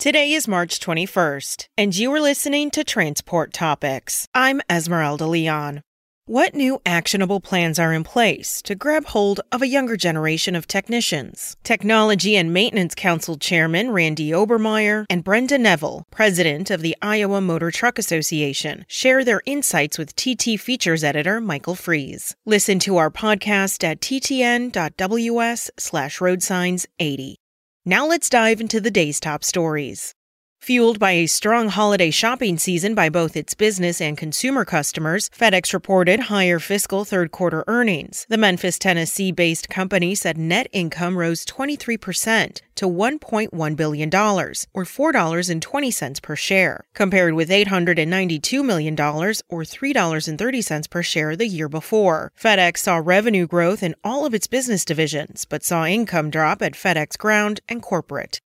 Today is March 21st, and you are listening to Transport Topics. I'm Esmeralda Leon. What new actionable plans are in place to grab hold of a younger generation of technicians? Technology and Maintenance Council Chairman Randy Obermeyer and Brenda Neville, president of the Iowa Motor Truck Association, share their insights with TT Features editor Michael Freeze. Listen to our podcast at ttn.ws slash roadsigns80. Now let's dive into the day's top stories. Fueled by a strong holiday shopping season by both its business and consumer customers, FedEx reported higher fiscal third quarter earnings. The Memphis, Tennessee based company said net income rose 23% to $1.1 billion, or $4.20 per share, compared with $892 million, or $3.30 per share the year before. FedEx saw revenue growth in all of its business divisions, but saw income drop at FedEx Ground and Corporate.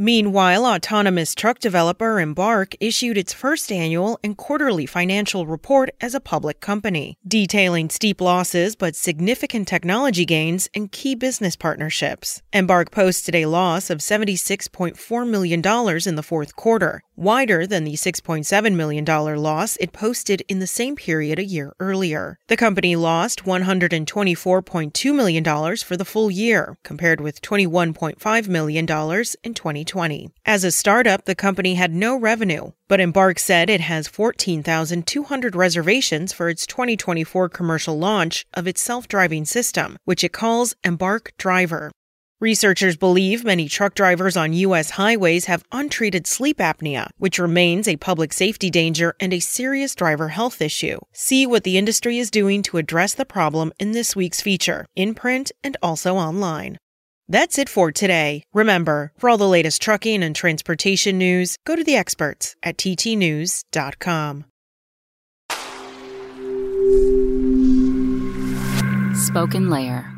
Meanwhile, autonomous truck developer Embark issued its first annual and quarterly financial report as a public company, detailing steep losses but significant technology gains and key business partnerships. Embark posted a loss of $76.4 million in the fourth quarter, wider than the $6.7 million loss it posted in the same period a year earlier. The company lost $124.2 million for the full year, compared with $21.5 million in 2020. 2020. As a startup, the company had no revenue, but Embark said it has 14,200 reservations for its 2024 commercial launch of its self driving system, which it calls Embark Driver. Researchers believe many truck drivers on U.S. highways have untreated sleep apnea, which remains a public safety danger and a serious driver health issue. See what the industry is doing to address the problem in this week's feature, in print and also online. That's it for today. Remember, for all the latest trucking and transportation news, go to the experts at ttnews.com. Spoken Layer.